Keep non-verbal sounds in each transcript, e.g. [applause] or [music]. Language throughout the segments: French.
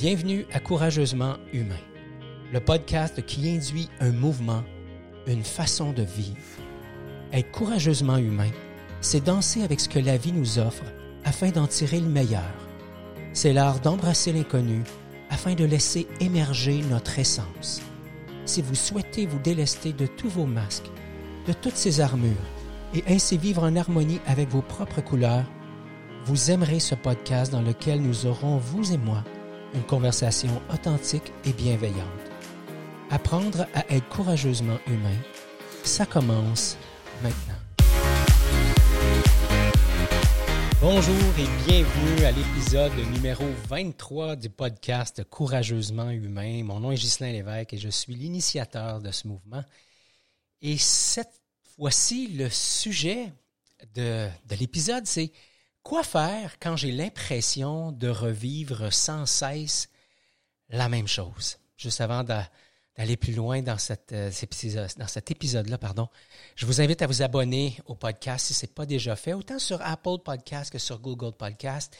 Bienvenue à Courageusement Humain, le podcast qui induit un mouvement, une façon de vivre. Être courageusement humain, c'est danser avec ce que la vie nous offre afin d'en tirer le meilleur. C'est l'art d'embrasser l'inconnu afin de laisser émerger notre essence. Si vous souhaitez vous délester de tous vos masques, de toutes ces armures, et ainsi vivre en harmonie avec vos propres couleurs, vous aimerez ce podcast dans lequel nous aurons, vous et moi, une conversation authentique et bienveillante. Apprendre à être courageusement humain, ça commence maintenant. Bonjour et bienvenue à l'épisode numéro 23 du podcast Courageusement humain. Mon nom est Ghislain Lévesque et je suis l'initiateur de ce mouvement. Et cette fois-ci, le sujet de, de l'épisode, c'est Quoi faire quand j'ai l'impression de revivre sans cesse la même chose? Juste avant d'aller plus loin dans, cette, euh, dans cet épisode-là, pardon, je vous invite à vous abonner au podcast si ce n'est pas déjà fait, autant sur Apple Podcast que sur Google Podcast.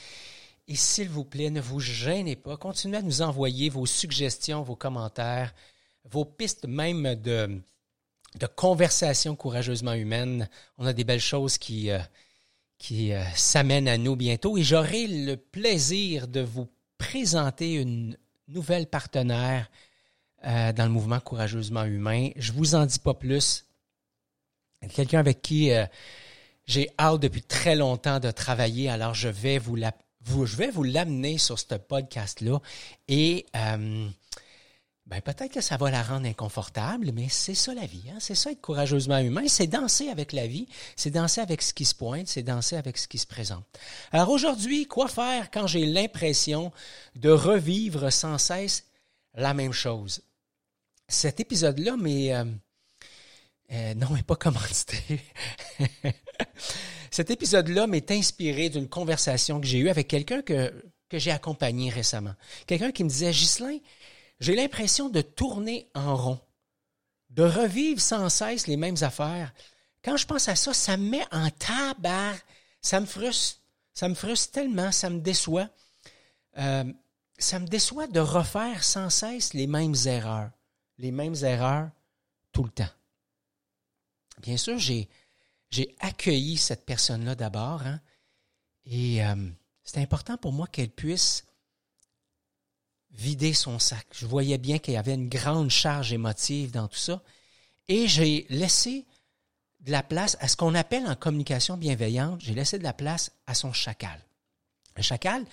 Et s'il vous plaît, ne vous gênez pas. Continuez à nous envoyer vos suggestions, vos commentaires, vos pistes même de, de conversation courageusement humaine. On a des belles choses qui, euh, qui euh, s'amène à nous bientôt et j'aurai le plaisir de vous présenter une nouvelle partenaire euh, dans le mouvement Courageusement Humain. Je vous en dis pas plus. Quelqu'un avec qui euh, j'ai hâte depuis très longtemps de travailler, alors je vais vous la, je vais vous l'amener sur ce podcast-là et ben peut-être que ça va la rendre inconfortable, mais c'est ça la vie. Hein? C'est ça être courageusement humain. C'est danser avec la vie. C'est danser avec ce qui se pointe. C'est danser avec ce qui se présente. Alors aujourd'hui, quoi faire quand j'ai l'impression de revivre sans cesse la même chose? Cet épisode-là, mais euh, euh, non, n'est pas commandité. [laughs] Cet épisode-là m'est inspiré d'une conversation que j'ai eue avec quelqu'un que, que j'ai accompagné récemment. Quelqu'un qui me disait, Ghislain, j'ai l'impression de tourner en rond, de revivre sans cesse les mêmes affaires. Quand je pense à ça, ça me met en tabac, ça me frustre, ça me frustre tellement, ça me déçoit. Euh, ça me déçoit de refaire sans cesse les mêmes erreurs, les mêmes erreurs tout le temps. Bien sûr, j'ai, j'ai accueilli cette personne-là d'abord, hein, et euh, c'est important pour moi qu'elle puisse vider son sac. Je voyais bien qu'il y avait une grande charge émotive dans tout ça. Et j'ai laissé de la place à ce qu'on appelle en communication bienveillante, j'ai laissé de la place à son chacal. Le chacal,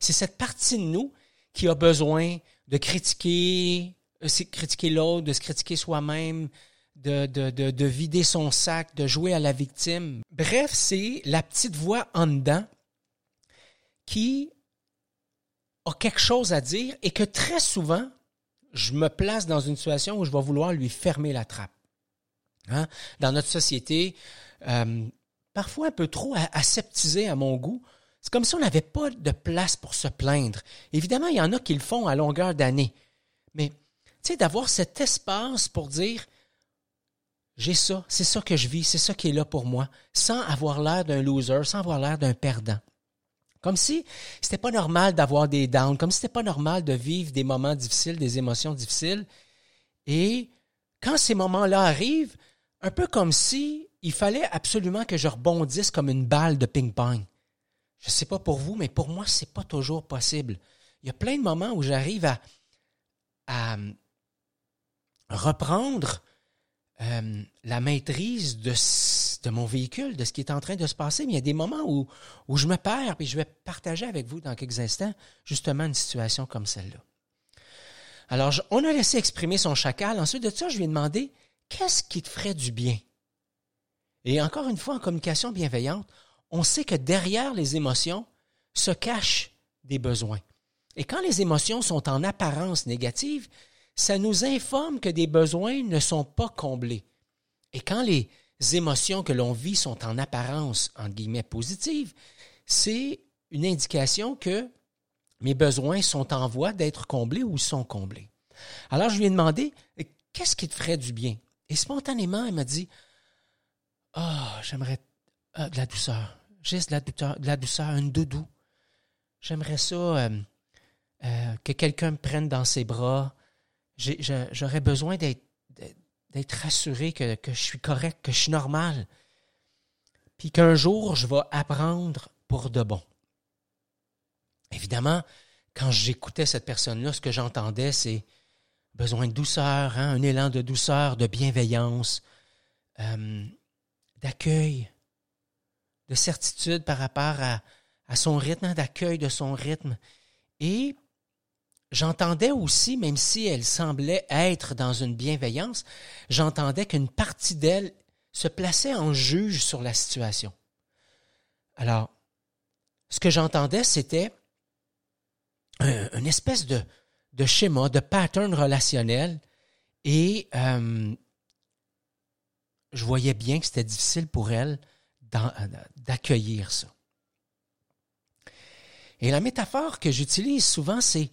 c'est cette partie de nous qui a besoin de critiquer, euh, critiquer l'autre, de se critiquer soi-même, de, de, de, de, vider son sac, de jouer à la victime. Bref, c'est la petite voix en dedans qui a quelque chose à dire et que très souvent, je me place dans une situation où je vais vouloir lui fermer la trappe. Hein? Dans notre société, euh, parfois un peu trop aseptisé à mon goût, c'est comme si on n'avait pas de place pour se plaindre. Évidemment, il y en a qui le font à longueur d'année. Mais, tu d'avoir cet espace pour dire, j'ai ça, c'est ça que je vis, c'est ça qui est là pour moi, sans avoir l'air d'un loser, sans avoir l'air d'un perdant. Comme si c'était pas normal d'avoir des downs, comme si c'était pas normal de vivre des moments difficiles, des émotions difficiles. Et quand ces moments-là arrivent, un peu comme si il fallait absolument que je rebondisse comme une balle de ping-pong. Je sais pas pour vous, mais pour moi, c'est pas toujours possible. Il y a plein de moments où j'arrive à, à reprendre euh, la maîtrise de, de mon véhicule, de ce qui est en train de se passer. Mais il y a des moments où, je me perds, et je vais partager avec vous dans quelques instants justement une situation comme celle-là. Alors, on a laissé exprimer son chacal. Ensuite de ça, je lui ai demandé qu'est-ce qui te ferait du bien? Et encore une fois, en communication bienveillante, on sait que derrière les émotions se cachent des besoins. Et quand les émotions sont en apparence négatives, ça nous informe que des besoins ne sont pas comblés. Et quand les émotions que l'on vit sont en apparence, entre guillemets, positives, c'est une indication que mes besoins sont en voie d'être comblés ou sont comblés. Alors, je lui ai demandé, qu'est-ce qui te ferait du bien? Et spontanément, elle m'a dit, ah, oh, j'aimerais ah, de la douceur, juste de la douceur, de la douceur, un doudou. J'aimerais ça, euh, euh, que quelqu'un me prenne dans ses bras. J'aurais besoin d'être rassuré que, que je suis correct, que je suis normal. Puis qu'un jour, je vais apprendre pour de bon. Évidemment, quand j'écoutais cette personne-là, ce que j'entendais, c'est besoin de douceur, hein, un élan de douceur, de bienveillance, euh, d'accueil, de certitude par rapport à, son rythme, hein, d'accueil de son rythme. Et j'entendais aussi, même si elle semblait être dans une bienveillance, j'entendais qu'une partie d'elle se plaçait en juge sur la situation. Alors, ce que j'entendais, c'était une espèce de, schéma, de pattern relationnel. Et euh, je voyais bien que c'était difficile pour elle d'accueillir ça. Et la métaphore que j'utilise souvent, c'est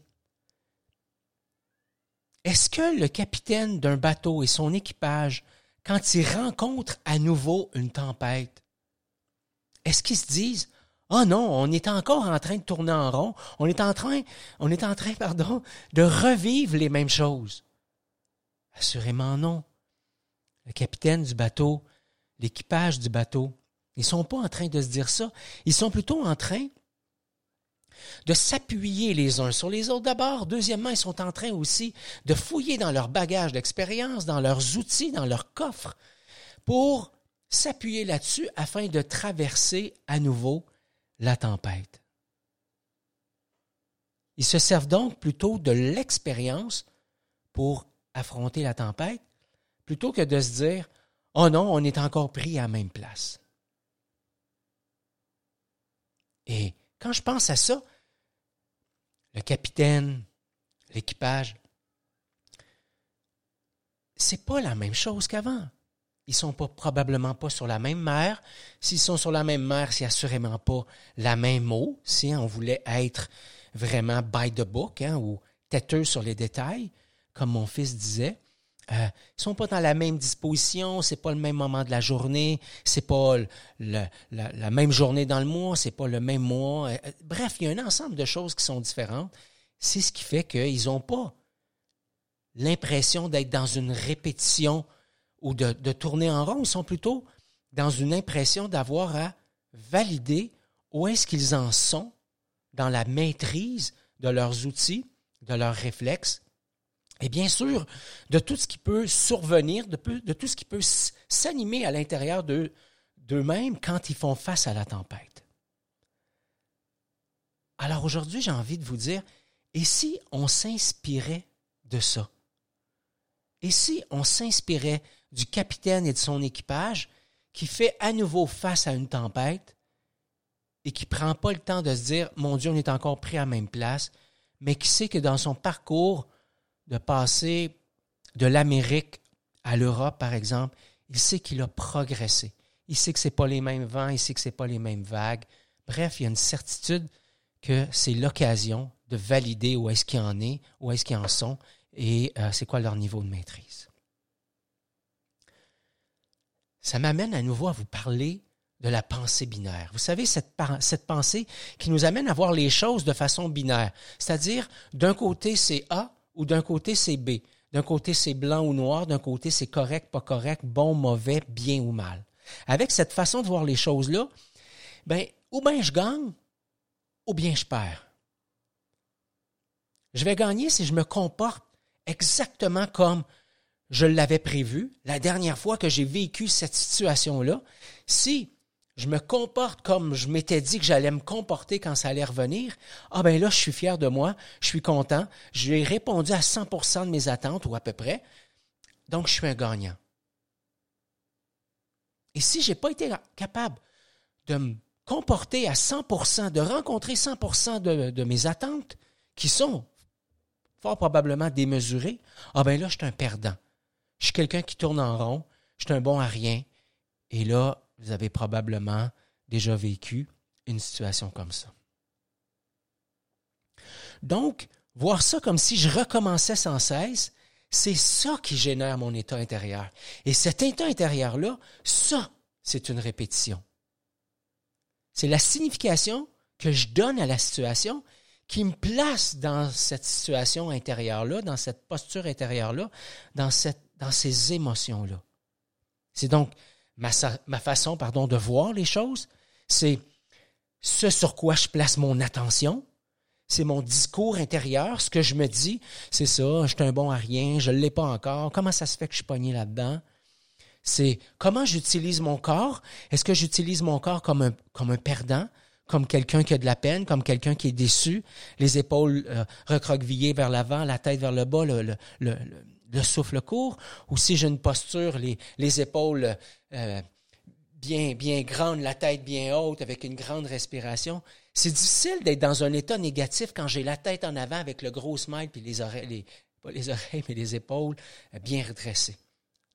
est-ce que le capitaine d'un bateau et son équipage, quand ils rencontrent à nouveau une tempête, est-ce qu'ils se disent Oh non, on est encore en train de tourner en rond. On est en train, on est en train, pardon, de revivre les mêmes choses. Assurément non. Le capitaine du bateau, l'équipage du bateau, ils sont pas en train de se dire ça. Ils sont plutôt en train de s'appuyer les uns sur les autres d'abord. Deuxièmement, ils sont en train aussi de fouiller dans leur bagage d'expérience, dans leurs outils, dans leurs coffres, pour s'appuyer là-dessus afin de traverser à nouveau la tempête. Ils se servent donc plutôt de l'expérience pour affronter la tempête, plutôt que de se dire Oh non, on est encore pris à la même place. Et quand je pense à ça, le capitaine, l'équipage, c'est pas la même chose qu'avant. Ils sont probablement pas sur la même mer. S'ils sont sur la même mer, c'est assurément pas la même eau. Si on voulait être vraiment by the book hein, ou têteux sur les détails, comme mon fils disait. Euh, ils sont pas dans la même disposition, c'est pas le même moment de la journée, c'est pas la, même journée dans le mois, c'est pas le même mois. Euh, bref, il y a un ensemble de choses qui sont différentes. C'est ce qui fait qu'ils n'ont pas l'impression d'être dans une répétition ou de, tourner en rond, ils sont plutôt dans une impression d'avoir à valider où est-ce qu'ils en sont dans la maîtrise de leurs outils, de leurs réflexes, et bien sûr de tout ce qui peut survenir, de, tout ce qui peut s'animer à l'intérieur d'eux-mêmes quand ils font face à la tempête. Alors aujourd'hui, j'ai envie de vous dire, et si on s'inspirait de ça? Et si on s'inspirait du capitaine et de son équipage qui fait à nouveau face à une tempête et qui ne prend pas le temps de se dire Mon Dieu, on est encore pris à la même place, mais qui sait que dans son parcours de passer de l'Amérique à l'Europe, par exemple, il sait qu'il a progressé. Il sait que ce pas les mêmes vents, il sait que ce pas les mêmes vagues. Bref, il y a une certitude que c'est l'occasion de valider où est-ce qu'il en est, où est-ce qu'ils en sont et euh, c'est quoi leur niveau de maîtrise ça m'amène à nouveau à vous parler de la pensée binaire. Vous savez, cette pensée qui nous amène à voir les choses de façon binaire, c'est-à-dire d'un côté c'est A ou d'un côté c'est B. D'un côté c'est blanc ou noir, d'un côté c'est correct, pas correct, bon, mauvais, bien ou mal. Avec cette façon de voir les choses-là, ben, ou bien je gagne, ou bien je perds. Je vais gagner si je me comporte exactement comme je l'avais prévu la dernière fois que j'ai vécu cette situation-là. Si je me comporte comme je m'étais dit que j'allais me comporter quand ça allait revenir, ah ben là, je suis fier de moi, je suis content, j'ai répondu à 100% de mes attentes ou à peu près, donc je suis un gagnant. Et si je n'ai pas été capable de me comporter à 100%, de rencontrer 100% de, de mes attentes, qui sont fort probablement démesurées, ah ben là, je suis un perdant. Je suis quelqu'un qui tourne en rond, je suis un bon à rien. Et là, vous avez probablement déjà vécu une situation comme ça. Donc, voir ça comme si je recommençais sans cesse, c'est ça qui génère mon état intérieur. Et cet état intérieur-là, ça, c'est une répétition. C'est la signification que je donne à la situation qui me place dans cette situation intérieure-là, dans cette posture intérieure-là, dans, dans ces émotions-là. C'est donc ma, ma façon pardon, de voir les choses, c'est ce sur quoi je place mon attention, c'est mon discours intérieur, ce que je me dis, c'est ça, je suis un bon à rien, je ne l'ai pas encore, comment ça se fait que je suis pogné là-dedans? C'est comment j'utilise mon corps. Est-ce que j'utilise mon corps comme un, comme un perdant, comme quelqu'un qui a de la peine, comme quelqu'un qui est déçu, les épaules euh, recroquevillées vers l'avant, la tête vers le bas, le, le, le, le souffle court, ou si j'ai une posture, les, les épaules euh, bien, bien grandes, la tête bien haute, avec une grande respiration. C'est difficile d'être dans un état négatif quand j'ai la tête en avant avec le gros smile puis les oreilles, les, pas les oreilles, [laughs] mais les épaules euh, bien redressées.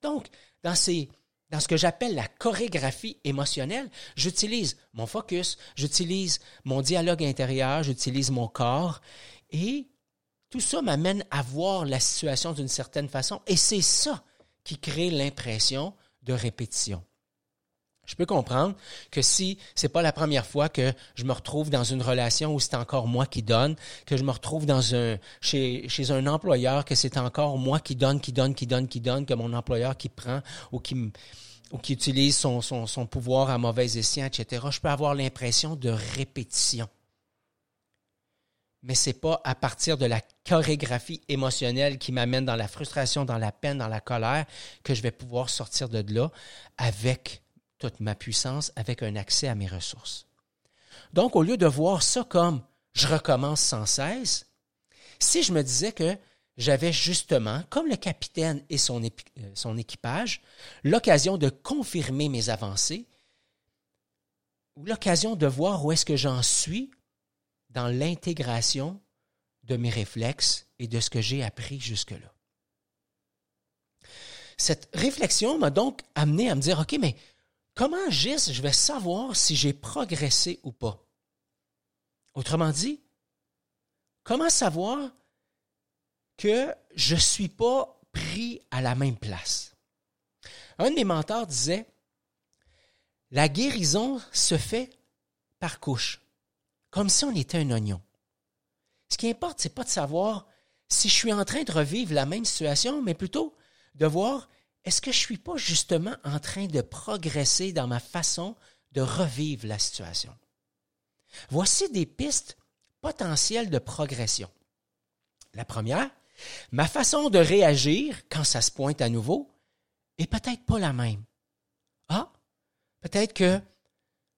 Donc, dans ces, dans ce que j'appelle la chorégraphie émotionnelle, j'utilise mon focus, j'utilise mon dialogue intérieur, j'utilise mon corps et tout ça m'amène à voir la situation d'une certaine façon et c'est ça qui crée l'impression de répétition. Je peux comprendre que si c'est pas la première fois que je me retrouve dans une relation où c'est encore moi qui donne, que je me retrouve chez, un employeur que c'est encore moi qui donne, qui donne, qui donne, qui donne, que mon employeur qui prend ou qui utilise son pouvoir à mauvais escient, etc. Je peux avoir l'impression de répétition. Mais c'est pas à partir de la chorégraphie émotionnelle qui m'amène dans la frustration, dans la peine, dans la colère que je vais pouvoir sortir de là avec toute ma puissance avec un accès à mes ressources. Donc, au lieu de voir ça comme je recommence sans cesse, si je me disais que j'avais justement, comme le capitaine et son, euh, son équipage, l'occasion de confirmer mes avancées, ou l'occasion de voir où est-ce que j'en suis dans l'intégration de mes réflexes et de ce que j'ai appris jusque-là. Cette réflexion m'a donc amené à me dire, OK, mais Comment, Gis, je vais savoir si j'ai progressé ou pas? Autrement dit, comment savoir que je ne suis pas pris à la même place? Un de mes mentors disait, la guérison se fait par couche, comme si on était un oignon. Ce qui importe, ce n'est pas de savoir si je suis en train de revivre la même situation, mais plutôt de voir est-ce que je ne suis pas justement en train de progresser dans ma façon de revivre la situation? Voici des pistes potentielles de progression. La première, ma façon de réagir quand ça se pointe à nouveau est peut-être pas la même. Ah, peut-être que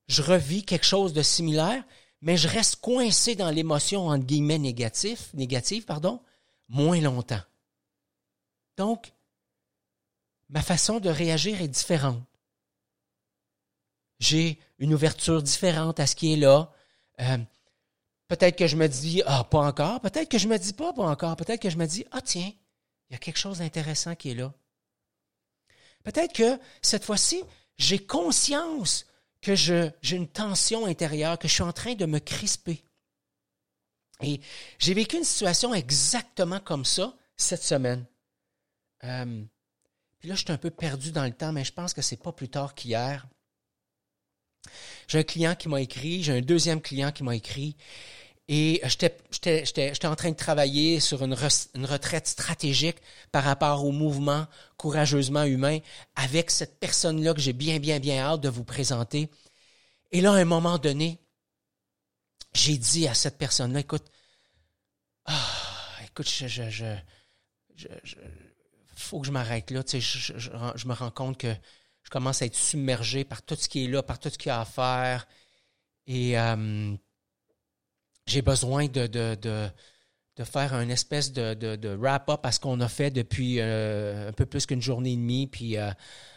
je revis quelque chose de similaire, mais je reste coincé dans l'émotion entre guillemets négatif, négative, pardon, moins longtemps. Donc, ma façon de réagir est différente. J'ai une ouverture différente à ce qui est là. Euh, peut-être que je me dis ah pas encore, peut-être que je me dis pas pas encore, peut-être que je me dis ah tiens, il y a quelque chose d'intéressant qui est là. Peut-être que cette fois-ci, j'ai conscience que j'ai une tension intérieure, que je suis en train de me crisper. Et j'ai vécu une situation exactement comme ça cette semaine. Euh, puis là, je suis un peu perdu dans le temps, mais je pense que c'est pas plus tard qu'hier. J'ai un client qui m'a écrit, j'ai un deuxième client qui m'a écrit, et j'étais en train de travailler sur une, une, retraite stratégique par rapport au mouvement courageusement humain avec cette personne-là que j'ai bien, bien, bien hâte de vous présenter. Et là, à un moment donné, j'ai dit à cette personne-là, écoute, ah, écoute, je, je, je, faut que je m'arrête là. Tu sais, je, me rends compte que je commence à être submergé par tout ce qui est là, par tout ce qu'il y a à faire. Et euh, j'ai besoin de, de, de, faire un espèce de, de, wrap-up à ce qu'on a fait depuis euh, un peu plus qu'une journée et demie. Puis euh,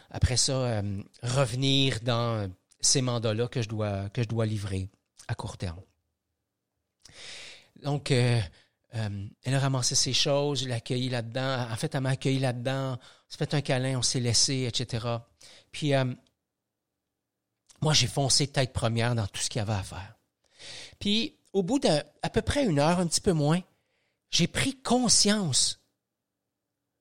après ça, revenir dans ces mandats-là que, je dois, que je dois livrer à court terme. Donc, euh, elle a ramassé ses choses, je l'ai accueilli là-dedans. En fait, elle m'a accueilli là-dedans. On s'est fait un câlin, on s'est laissé, etc. Puis, euh, moi, j'ai foncé tête première dans tout ce qu'il y avait à faire. Puis, au bout d'à peu près une heure, un petit peu moins, j'ai pris conscience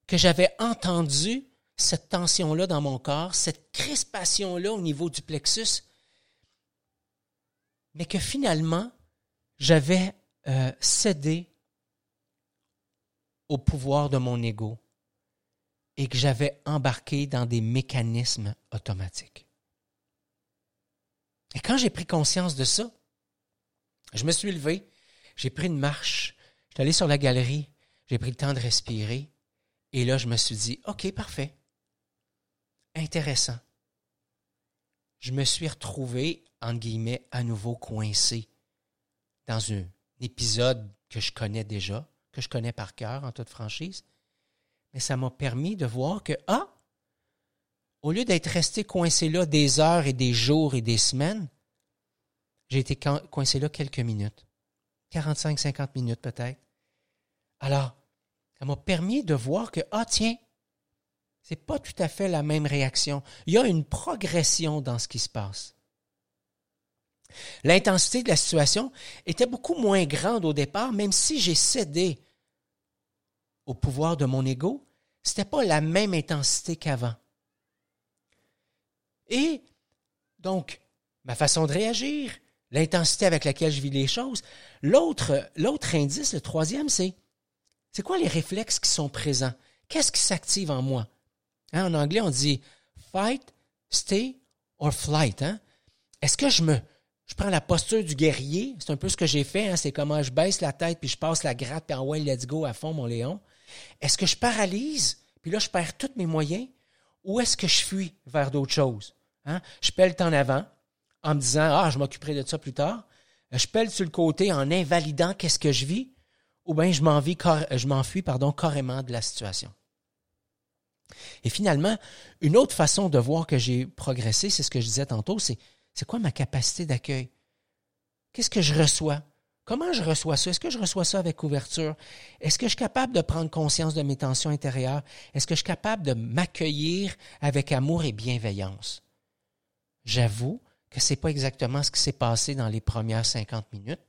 que j'avais entendu cette tension-là dans mon corps, cette crispation-là au niveau du plexus, mais que finalement, j'avais euh, cédé au pouvoir de mon ego et que j'avais embarqué dans des mécanismes automatiques. Et quand j'ai pris conscience de ça, je me suis levé, j'ai pris une marche, je suis allé sur la galerie, j'ai pris le temps de respirer, et là, je me suis dit, OK, parfait. Intéressant. Je me suis retrouvé, entre guillemets, à nouveau coincé dans un épisode que je connais déjà, que je connais par cœur, en toute franchise. Mais ça m'a permis de voir que, ah, au lieu d'être resté coincé là des heures et des jours et des semaines, j'ai été coincé là quelques minutes. 45, 50 minutes peut-être. Alors, ça m'a permis de voir que, ah tiens, c'est pas tout à fait la même réaction. Il y a une progression dans ce qui se passe. L'intensité de la situation était beaucoup moins grande au départ, même si j'ai cédé au pouvoir de mon ego, ce n'était pas la même intensité qu'avant. Et donc, ma façon de réagir, l'intensité avec laquelle je vis les choses. L'autre, l'autre indice, le troisième, c'est c'est quoi les réflexes qui sont présents? Qu'est-ce qui s'active en moi? Hein, en anglais, on dit fight, stay or flight. Hein? Est-ce que je me je prends la posture du guerrier? C'est un peu ce que j'ai fait. Hein? C'est comment je baisse la tête puis je passe la gratte puis en ouais, let's go à fond, mon Léon. Est-ce que je paralyse puis là, je perds tous mes moyens? Ou est-ce que je fuis vers d'autres choses? Hein? Je pèle en avant en me disant Ah, je m'occuperai de ça plus tard. Je pèle sur le côté en invalidant qu'est-ce que je vis ou bien je m'enfuis pardon, carrément de la situation. Et finalement, une autre façon de voir que j'ai progressé, c'est ce que je disais tantôt, c'est c'est quoi ma capacité d'accueil? Qu'est-ce que je reçois? Comment je reçois ça? Est-ce que je reçois ça avec ouverture? Est-ce que je suis capable de prendre conscience de mes tensions intérieures? Est-ce que je suis capable de m'accueillir avec amour et bienveillance? J'avoue que ce n'est pas exactement ce qui s'est passé dans les premières 50 minutes,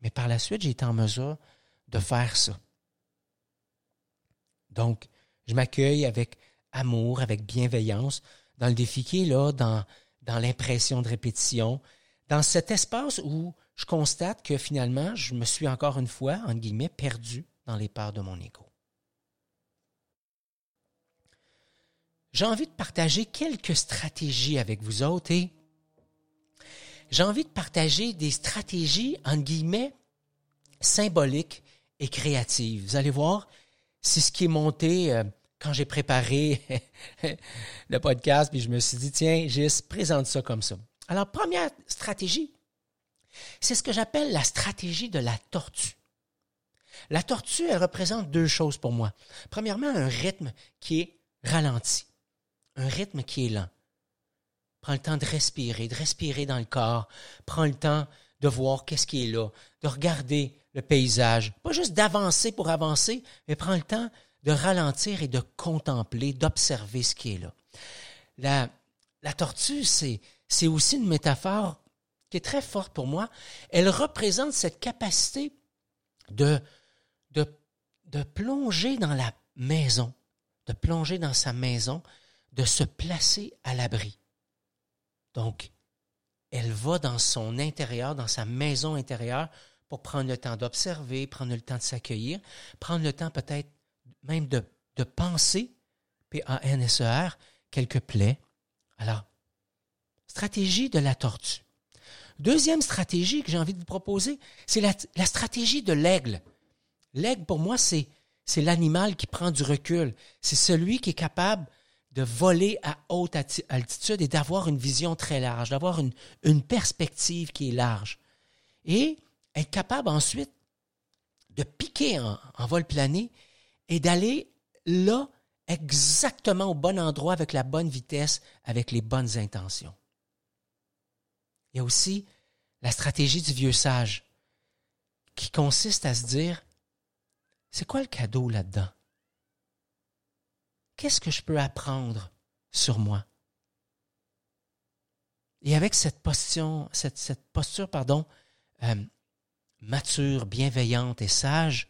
mais par la suite, j'ai été en mesure de faire ça. Donc, je m'accueille avec amour, avec bienveillance, dans le défi qui est là, dans, dans l'impression de répétition, dans cet espace où je constate que finalement, je me suis encore une fois, en guillemets, perdu dans les parts de mon ego. J'ai envie de partager quelques stratégies avec vous autres et j'ai envie de partager des stratégies, en guillemets, symboliques et créative. Vous allez voir, c'est ce qui est monté euh, quand j'ai préparé [laughs] le podcast, puis je me suis dit, tiens, Gis, présente ça comme ça. Alors, première stratégie, c'est ce que j'appelle la stratégie de la tortue. La tortue, elle représente deux choses pour moi. Premièrement, un rythme qui est ralenti, un rythme qui est lent. Prends le temps de respirer, de respirer dans le corps. Prends le temps de voir qu'est-ce qui est là, de regarder le paysage. Pas juste d'avancer pour avancer, mais prends le temps de ralentir et de contempler, d'observer ce qui est là. La, la tortue, c'est, c'est aussi une métaphore qui est très forte pour moi. Elle représente cette capacité de, de, de plonger dans la maison, de plonger dans sa maison, de se placer à l'abri. Donc, elle va dans son intérieur, dans sa maison intérieure, pour prendre le temps d'observer, prendre le temps de s'accueillir, prendre le temps peut-être même de, penser, P-A-N-S-E-R, quelques plaies. Alors, stratégie de la tortue. Deuxième stratégie que j'ai envie de vous proposer, c'est la, stratégie de l'aigle. L'aigle, pour moi, c'est l'animal qui prend du recul. C'est celui qui est capable de voler à haute altitude et d'avoir une vision très large, d'avoir une, perspective qui est large. Et être capable ensuite de piquer en, vol plané et d'aller là exactement au bon endroit avec la bonne vitesse, avec les bonnes intentions. Il y a aussi la stratégie du vieux sage qui consiste à se dire, c'est quoi le cadeau là-dedans? Qu'est-ce que je peux apprendre sur moi? Et avec cette posture, pardon, euh, mature, bienveillante et sage,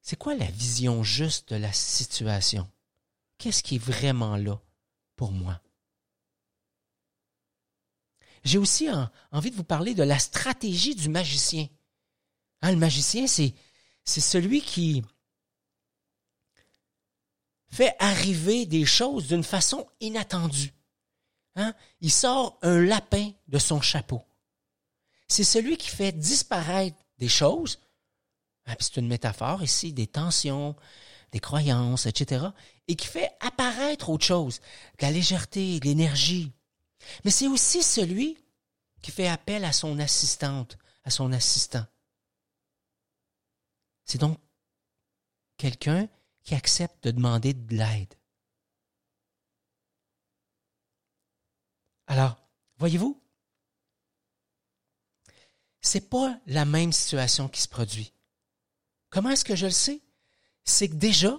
c'est quoi la vision juste de la situation? Qu'est-ce qui est vraiment là pour moi? j'ai aussi envie de vous parler de la stratégie du magicien. Hein, le magicien, c'est celui qui fait arriver des choses d'une façon inattendue. Hein? Il sort un lapin de son chapeau. C'est celui qui fait disparaître des choses. Hein, c'est une métaphore ici, des tensions, des croyances, etc. Et qui fait apparaître autre chose, de la légèreté, de l'énergie. Mais c'est aussi celui qui fait appel à son assistante, à son assistant. C'est donc quelqu'un qui accepte de demander de l'aide. Alors, voyez-vous, c'est pas la même situation qui se produit. Comment est-ce que je le sais? C'est que déjà,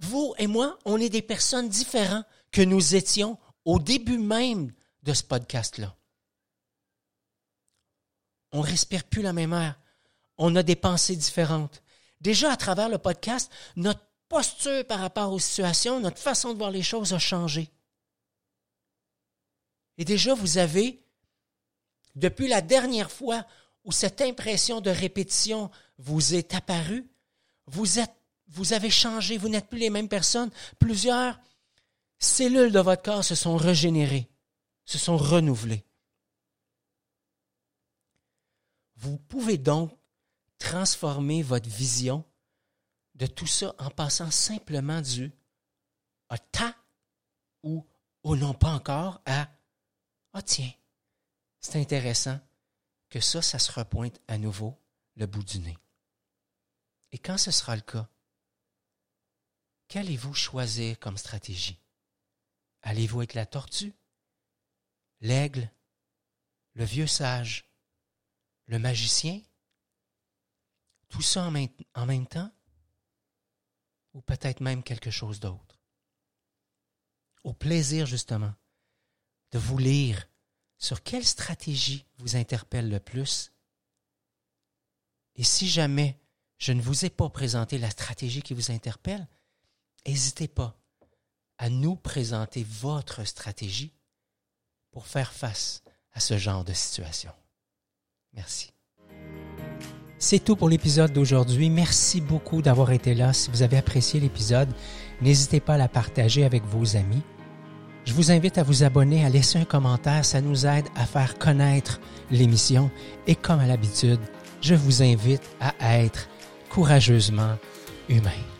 vous et moi, on est des personnes différentes que nous étions au début même de ce podcast-là. On ne respire plus la même air. On a des pensées différentes. Déjà, à travers le podcast, notre posture par rapport aux situations, notre façon de voir les choses a changé. Et déjà, vous avez, depuis la dernière fois où cette impression de répétition vous est apparue, vous êtes, vous avez changé, vous n'êtes plus les mêmes personnes. Plusieurs cellules de votre corps se sont régénérées, se sont renouvelées. Vous pouvez donc transformer votre vision de tout ça en passant simplement du à ta ou au non pas encore à ah tiens, c'est intéressant que ça, ça se repointe à nouveau le bout du nez. Et quand ce sera le cas, qu'allez-vous choisir comme stratégie? Allez-vous être la tortue, l'aigle, le vieux sage, le magicien? Tout ça en même, en même temps? Ou peut-être même quelque chose d'autre? Au plaisir, justement, de vous lire sur quelle stratégie vous interpelle le plus. Et si jamais je ne vous ai pas présenté la stratégie qui vous interpelle, n'hésitez pas à nous présenter votre stratégie pour faire face à ce genre de situation. Merci. C'est tout pour l'épisode d'aujourd'hui. Merci beaucoup d'avoir été là. Si vous avez apprécié l'épisode, n'hésitez pas à la partager avec vos amis. Je vous invite à vous abonner, à laisser un commentaire. Ça nous aide à faire connaître l'émission. Et comme à l'habitude, je vous invite à être courageusement humain.